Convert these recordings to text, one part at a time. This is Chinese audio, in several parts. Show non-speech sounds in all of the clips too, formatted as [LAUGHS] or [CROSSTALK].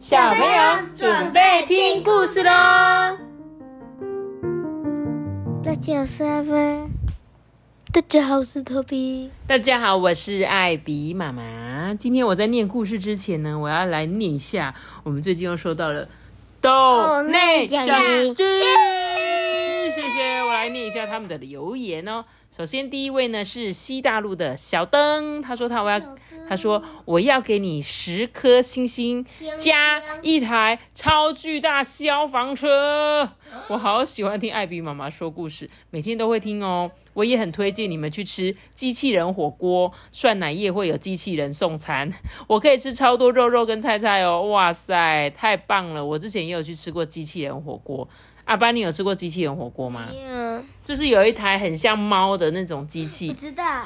小朋友准备听故事喽！大家好，我是阿芬。大家好，我是托比。大家好，我是艾比妈妈。今天我在念故事之前呢，我要来念一下我们最近又收到了豆内奖金，谢谢。我来念一下他们的留言哦。首先，第一位呢是西大陆的小灯，他说他我要，他说我要给你十颗星星加一台超巨大消防车。我好喜欢听艾比妈妈说故事，每天都会听哦。我也很推荐你们去吃机器人火锅，涮奶液会有机器人送餐，我可以吃超多肉肉跟菜菜哦。哇塞，太棒了！我之前也有去吃过机器人火锅。阿班，你有吃过机器人火锅吗？有，就是有一台很像猫的那种机器，知道。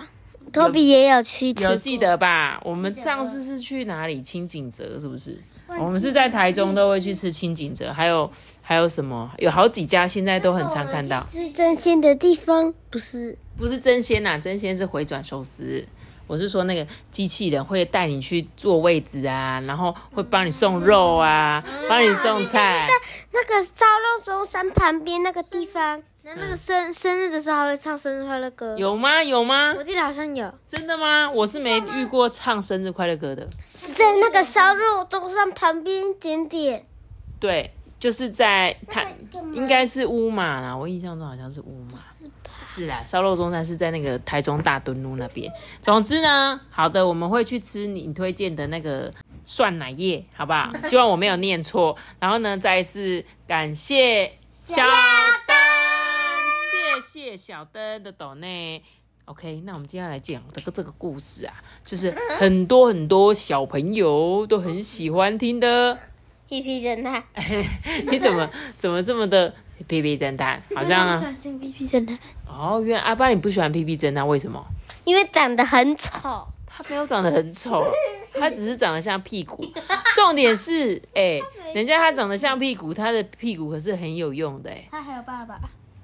托比也有去吃，有记得吧？我们上次是去哪里？清景泽是不是？我们是在台中都会去吃清景泽，还有还有什么？有好几家现在都很常看到。是真鲜的地方，不是？不是真鲜呐，真鲜是回转寿司。我是说那个机器人会带你去坐位置啊，然后会帮你送肉啊，帮你送菜。那个烧肉中山旁边那个地方，那那个生生日的时候还会唱生日快乐歌。有吗？有吗？我记得好像有。真的吗？我是没遇过唱生日快乐歌的。是在那个烧肉中山旁边一点点。对，就是在它应该是乌马啦，我印象中好像是乌马。是啦，烧肉中餐是在那个台中大墩路那边。总之呢，好的，我们会去吃你推荐的那个蒜奶叶，好不好？[LAUGHS] 希望我没有念错。然后呢，再一次感谢小灯，谢谢小灯的抖内。OK，那我们接下来讲这个这个故事啊，就是很多很多小朋友都很喜欢听的屁屁侦探。[LAUGHS] 你怎么怎么这么的？屁屁侦探好像啊，屁屁侦探哦，原来阿爸你不喜欢屁屁侦探，为什么？因为长得很丑。他没有长得很丑，他只是长得像屁股。重点是，[LAUGHS] 哎，人家他长得像屁股，他的屁股可是很有用的，哎。他还有爸爸。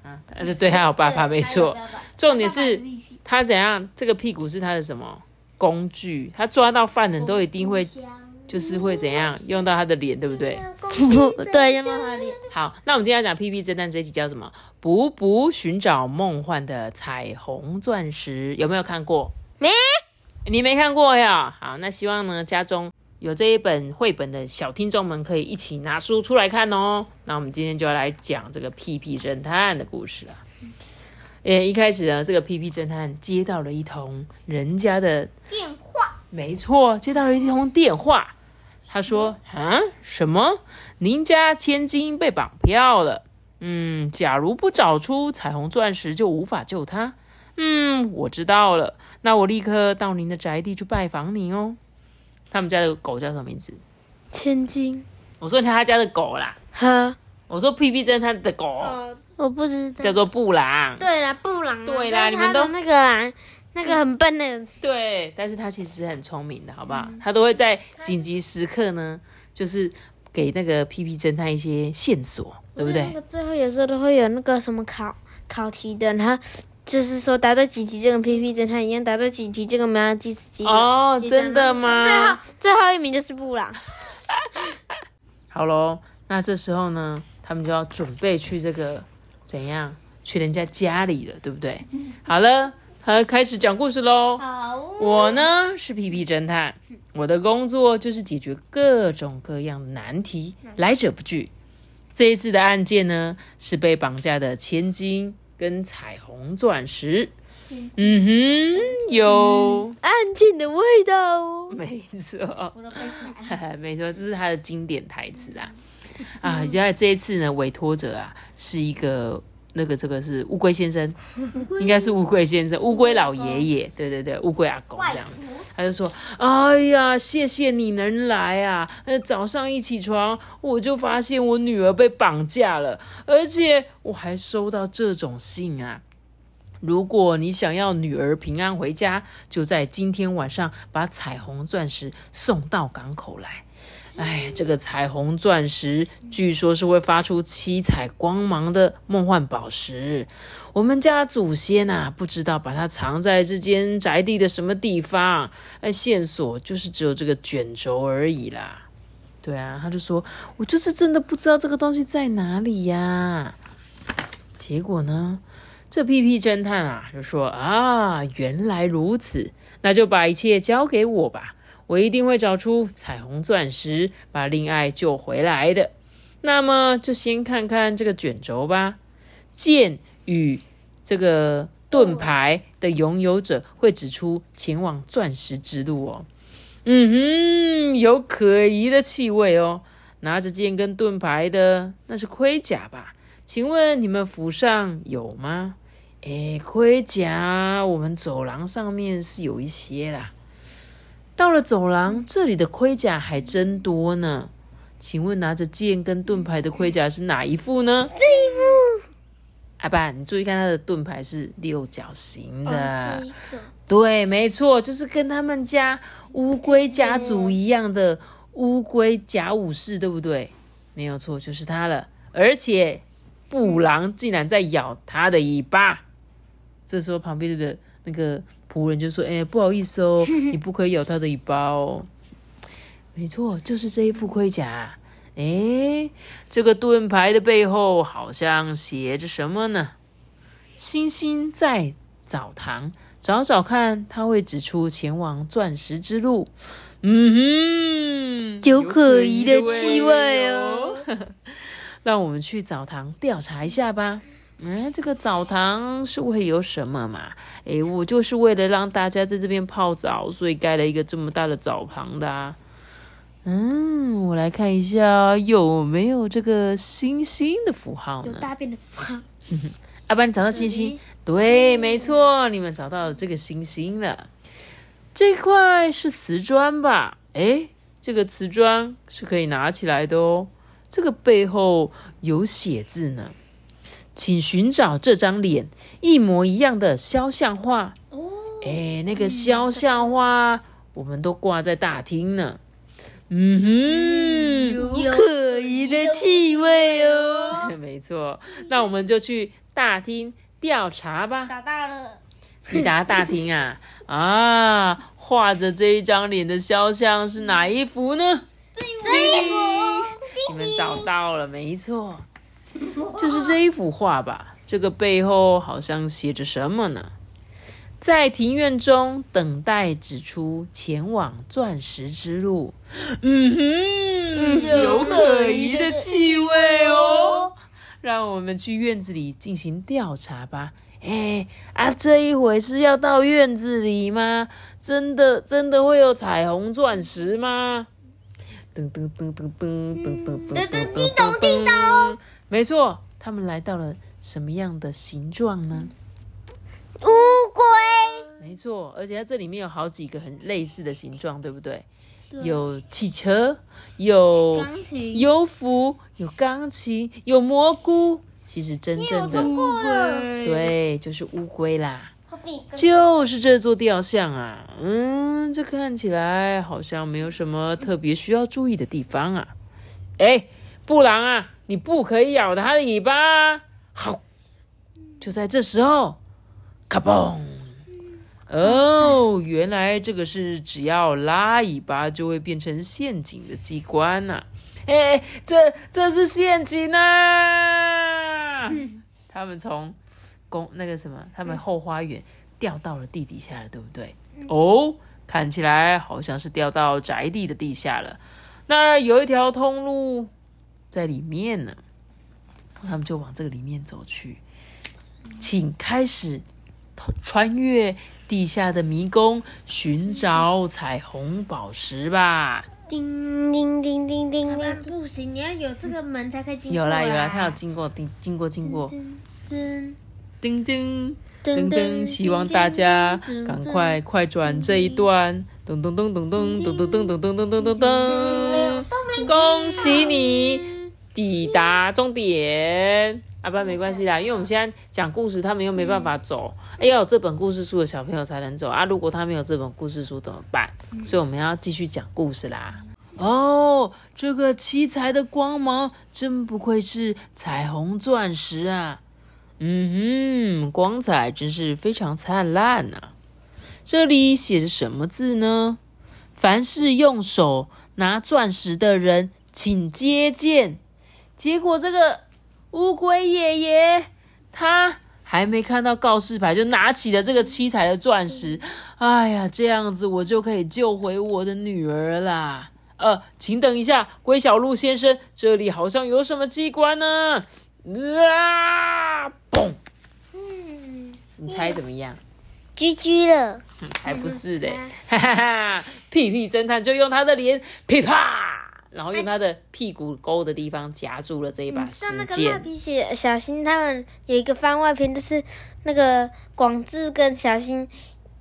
啊，对对，他有爸爸，没错。重点是，他怎样？这个屁股是他的什么工具？他抓到犯人都一定会。就是会怎样用到他的脸，对不对？对，用到他的脸。好，那我们今天要讲《屁屁侦探》这一集叫什么？补补寻找梦幻的彩虹钻石，有没有看过？没，你没看过呀？好，那希望呢家中有这一本绘本的小听众们可以一起拿书出来看哦。那我们今天就要来讲这个屁屁侦探的故事了。诶，一开始呢，这个屁屁侦探接到了一通人家的电话，没错，接到了一通电话。他说：“啊，什么？您家千金被绑票了？嗯，假如不找出彩虹钻石，就无法救她。嗯，我知道了。那我立刻到您的宅地去拜访你哦。他们家的狗叫什么名字？千金。我说他家的狗啦。哈，我说屁屁真他的狗，我不知道，叫做布朗。对啦，布朗。对啦，你们都那个啦。”那个很笨的，对，但是他其实很聪明的，好不好？他都会在紧急时刻呢，就是给那个屁屁侦探一些线索，对不对？那个最后有时候都会有那个什么考考题的，然后就是说答对几题就跟屁屁侦探一样，答对几题就跟没有几几哦，真的吗？最后最后一名就是布朗。好喽，那这时候呢，他们就要准备去这个怎样去人家家里了，对不对？好了。好，开始讲故事喽。好，我呢是屁屁侦探，我的工作就是解决各种各样的难题，来者不拒。这一次的案件呢是被绑架的千金跟彩虹钻石。嗯哼，有案件的味道。没错，我都背起来 [LAUGHS] 没错，这是他的经典台词啊。啊，原来这一次呢，委托者啊是一个。那个这个是乌龟先生，应该是乌龟先生，乌龟老爷爷，对对对，乌龟阿公这样，他就说：“哎呀，谢谢你能来啊！呃，早上一起床，我就发现我女儿被绑架了，而且我还收到这种信啊！如果你想要女儿平安回家，就在今天晚上把彩虹钻石送到港口来。”哎，这个彩虹钻石据说是会发出七彩光芒的梦幻宝石。我们家祖先呐，不知道把它藏在这间宅地的什么地方。哎，线索就是只有这个卷轴而已啦。对啊，他就说：“我就是真的不知道这个东西在哪里呀。”结果呢，这屁屁侦探啊就说：“啊，原来如此，那就把一切交给我吧，我一定会找出彩虹钻石，把令爱救回来的。”那么就先看看这个卷轴吧。剑与这个盾牌的拥有者会指出前往钻石之路哦。嗯哼，有可疑的气味哦。拿着剑跟盾牌的那是盔甲吧？请问你们府上有吗？诶，盔甲我们走廊上面是有一些啦。到了走廊，这里的盔甲还真多呢。请问拿着剑跟盾牌的盔甲是哪一副呢？这一副。阿爸，你注意看他的盾牌是六角形的。这个对，没错，就是跟他们家乌龟家族一样的乌龟甲武士，对不对？没有错，就是他了。而且布朗竟然在咬他的尾巴。这时候旁边的那个仆人就说：“哎、不好意思哦，[LAUGHS] 你不可以咬他的尾巴哦。”没错，就是这一副盔甲。哎，这个盾牌的背后好像写着什么呢？星星在澡堂，找找看，它会指出前往钻石之路。嗯哼，有可疑的气味哦。[LAUGHS] 让我们去澡堂调查一下吧。嗯，这个澡堂是会有什么嘛？诶，我就是为了让大家在这边泡澡，所以盖了一个这么大的澡堂的、啊。嗯，我来看一下有没有这个星星的符号呢？有大便的符号。阿爸，你找到星星？对，没错，你们找到了这个星星了。这块是瓷砖吧？诶，这个瓷砖是可以拿起来的哦。这个背后有写字呢，请寻找这张脸一模一样的肖像画。哦，诶，那个肖像画我们都挂在大厅呢。嗯哼，有可疑的气味哦。[LAUGHS] 没错，那我们就去大厅调查吧。找到了，抵达大厅啊 [LAUGHS] 啊！画着这一张脸的肖像是哪一幅呢？这一幅，你们找到了，没错，就是这一幅画吧。这个背后好像写着什么呢？在庭院中等待指出前往钻石之路。嗯哼，有可疑的气味哦。让我们去院子里进行调查吧。哎啊，这一回是要到院子里吗？真的真的会有彩虹钻石吗？噔噔噔噔噔噔噔噔噔叮咚叮咚，没错，他们来到了什么样的形状呢？乌龟，没错，而且它这里面有好几个很类似的形状，对不对？有汽车，有钢琴，有钢琴，有蘑菇。其实真正的乌龟，，对，就是乌龟啦，就是这座雕像啊。嗯，这看起来好像没有什么特别需要注意的地方啊。哎，布朗啊，你不可以咬它的尾巴啊。好，就在这时候，咔嘣！哦，原来这个是只要拉尾巴就会变成陷阱的机关呐、哎，这这是陷阱啊！他们从公那个什么，他们后花园掉到了地底下了，对不对？哦，看起来好像是掉到宅地的地下了。那儿有一条通路在里面呢，他们就往这个里面走去。请开始穿越地下的迷宫，寻找彩虹宝石吧。叮叮叮叮叮叮，不行，你要有这个门才可以进有啦有啦，他要经过，经经过经过，噔叮叮噔噔，希望大家赶快快转这一段，噔噔噔噔噔噔噔噔噔噔噔噔噔，恭喜你抵达终点。啊，不然没关系啦，因为我们现在讲故事，他们又没办法走，哎，要有这本故事书的小朋友才能走啊。如果他没有这本故事书怎么办？所以我们要继续讲故事啦。哦，这个七彩的光芒真不愧是彩虹钻石啊！嗯哼，光彩真是非常灿烂呐、这里写着什么字呢？凡是用手拿钻石的人，请接见。结果这个乌龟爷爷他还没看到告示牌，就拿起了这个七彩的钻石。哎呀，这样子我就可以救回我的女儿啦！呃，请等一下，龟小鹿先生，这里好像有什么机关呢？啊！嘣！嗯，你猜怎么样？居居了，还不是的，哈哈哈！屁屁侦探就用他的脸噼啪，然后用他的屁股沟的地方夹住了这一把石像那个蜡剑。笔小小新他们有一个番外篇，就是那个广志跟小新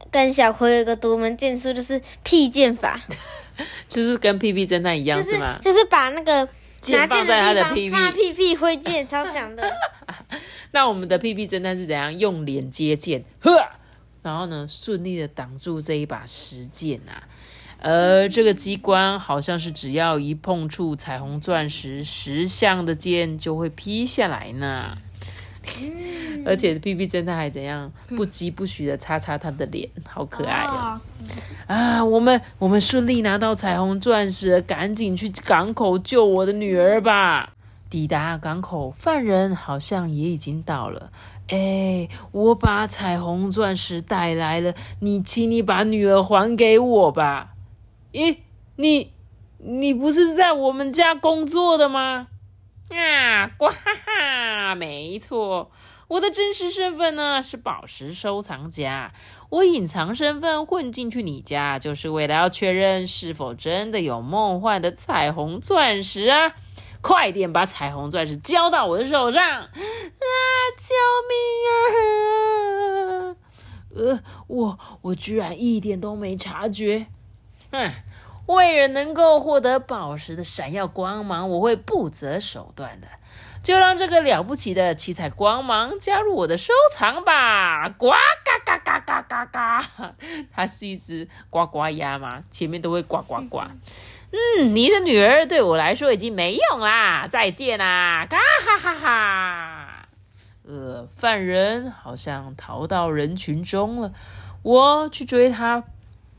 跟小葵有一个独门剑术，就是屁剑法，[LAUGHS] 就是跟屁屁侦探一样就是吗？就是把那个剑拿剑放在他的屁屁屁屁挥剑，超强的。[LAUGHS] 那我们的屁屁侦探是怎样用脸接剑，呵，然后呢顺利的挡住这一把石剑啊。而这个机关好像是只要一碰触彩虹钻石，石像的剑就会劈下来呢。而且屁屁侦探还怎样不疾不徐的擦擦他的脸，好可爱哦！啊，我们我们顺利拿到彩虹钻石了，赶紧去港口救我的女儿吧！抵达港口，犯人好像也已经到了。哎，我把彩虹钻石带来了，你请你把女儿还给我吧。咦，你你不是在我们家工作的吗？啊，呱哈哈，没错，我的真实身份呢是宝石收藏家。我隐藏身份混进去你家，就是为了要确认是否真的有梦幻的彩虹钻石啊！快点把彩虹钻石交到我的手上！啊，救命啊！呃，我我居然一点都没察觉。哼，为了能够获得宝石的闪耀光芒，我会不择手段的。就让这个了不起的七彩光芒加入我的收藏吧！呱嘎嘎嘎嘎嘎嘎，[LAUGHS] 它是一只呱呱鸭嘛，前面都会呱呱呱。嗯，你的女儿对我来说已经没用啦，再见啦！嘎哈哈哈。呃，犯人好像逃到人群中了，我去追他。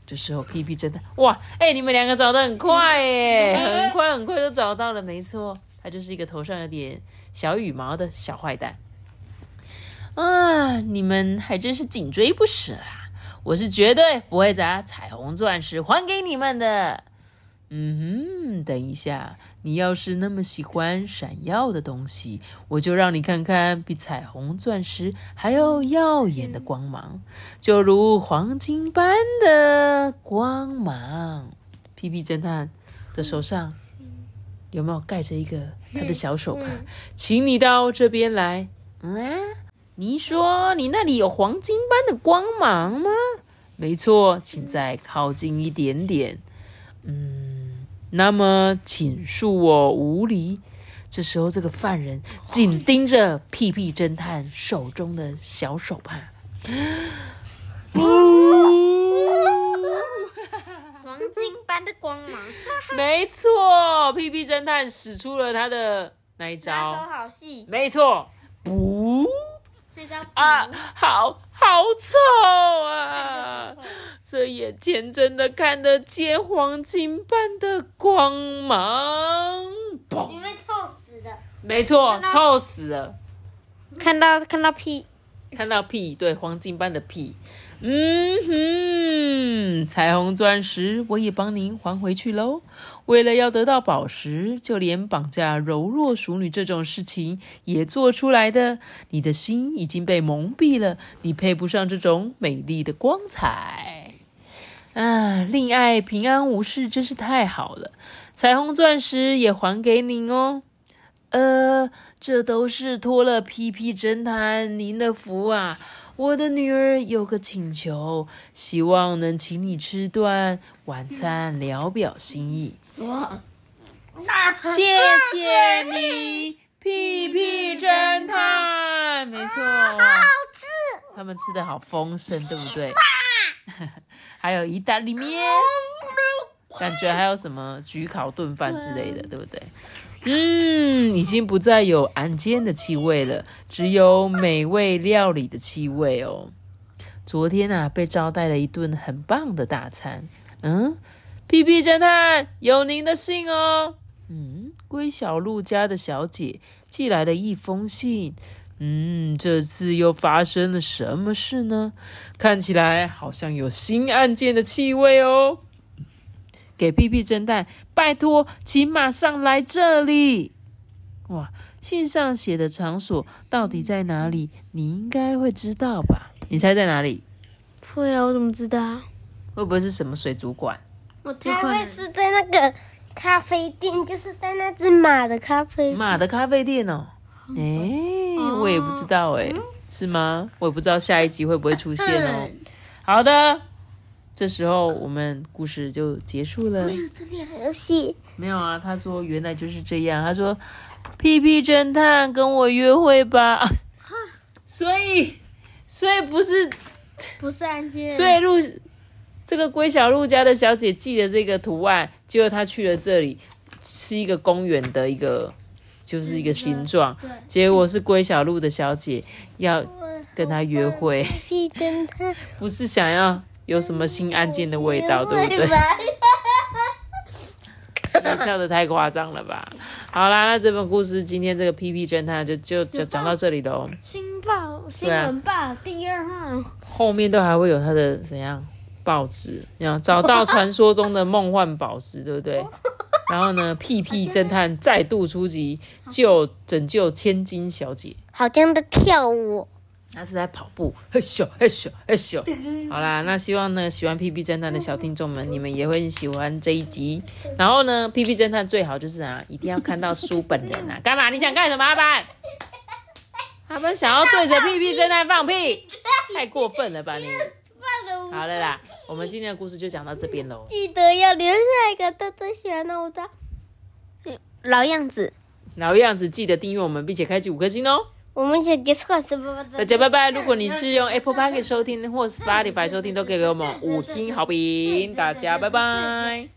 这时候，屁屁真的，哇，哎、你们两个找的很快耶，很快很快就找到了，没错，他就是一个头上有点小羽毛的小坏蛋。啊，你们还真是紧追不舍啊！我是绝对不会把彩虹钻石还给你们的。嗯哼，等一下，你要是那么喜欢闪耀的东西，我就让你看看比彩虹钻石还要耀眼的光芒，就如黄金般的光芒。皮皮侦探的手上有没有盖着一个他的小手帕？请你到这边来。嗯、啊，你说你那里有黄金般的光芒吗？没错，请再靠近一点点。嗯，那么请恕我无礼。这时候，这个犯人紧盯着屁屁侦探手中的小手帕。[LAUGHS] [LAUGHS] 黄金般的光芒，[LAUGHS] 没错，屁屁侦探使出了他的那一招手招。好细，没错，不那招啊，好好臭啊！这眼前真的看得见黄金般的光芒。嘣你！会臭死了。没错，臭死了。看到看到屁，看到屁，对，黄金般的屁。嗯哼，彩虹钻石我也帮您还回去喽。为了要得到宝石，就连绑架柔弱淑女这种事情也做出来的。你的心已经被蒙蔽了，你配不上这种美丽的光彩。啊，恋爱平安无事真是太好了。彩虹钻石也还给您哦。呃，这都是托了屁屁侦探您的福啊！我的女儿有个请求，希望能请你吃顿晚餐，聊表心意。哇，谢谢你，屁屁侦探。没错，他们吃的好丰盛，对不对？还有意大利面，感觉还有什么焗烤炖饭之类的，对不对？嗯，已经不再有案件的气味了，只有美味料理的气味哦。昨天啊，被招待了一顿很棒的大餐。嗯，屁屁侦探有您的信哦。嗯，龟小鹿家的小姐寄来了一封信。嗯，这次又发生了什么事呢？看起来好像有新案件的气味哦。给屁屁侦探，拜托，请马上来这里。哇，信上写的场所到底在哪里？你应该会知道吧？你猜在哪里？会啊，我怎么知道？会不会是什么水族馆？我猜会是在那个咖啡店，就是在那只马的咖啡。马的咖啡店哦。哎，我也不知道哎，是吗？我也不知道下一集会不会出现哦。好的，这时候我们故事就结束了。这里还有戏？没有啊，他说原来就是这样。他说：“屁屁侦探跟我约会吧。”所以，所以不是 [LAUGHS] 不是案件。所以陆这个龟小鹿家的小姐寄的这个图案，结果她去了这里，是一个公园的一个。就是一个形状，结果是龟小鹿的小姐要跟他约会，不是想要有什么新案件的味道，对不对？[LAUGHS] 你笑的太夸张了吧？好啦，那这本故事今天这个屁屁侦探就就就讲到这里喽。新报新闻报第二号，后面都还会有他的怎样报纸？要找到传说中的梦幻宝石，对不对？[LAUGHS] 然后呢？屁屁侦探再度出击，救拯救千金小姐。好像在跳舞，那是在跑步。嘿咻嘿咻嘿咻。好啦，那希望呢，喜欢屁屁侦探的小听众们，你们也会喜欢这一集。然后呢，屁屁侦探最好就是啊，一定要看到书本人啊。[LAUGHS] 干嘛？你想干什么？阿班？他们想要对着屁屁侦探放屁，太过分了吧你？好了啦，我们今天的故事就讲到这边喽。记得要留下一个多多喜欢的我的老样子，老样子，记得订阅我们，并且开启五颗星哦。我们先结束了，大家拜拜。如果你是用 Apple Park 收听或 Spotify 收听，都可以给我们五星好评。大家拜拜。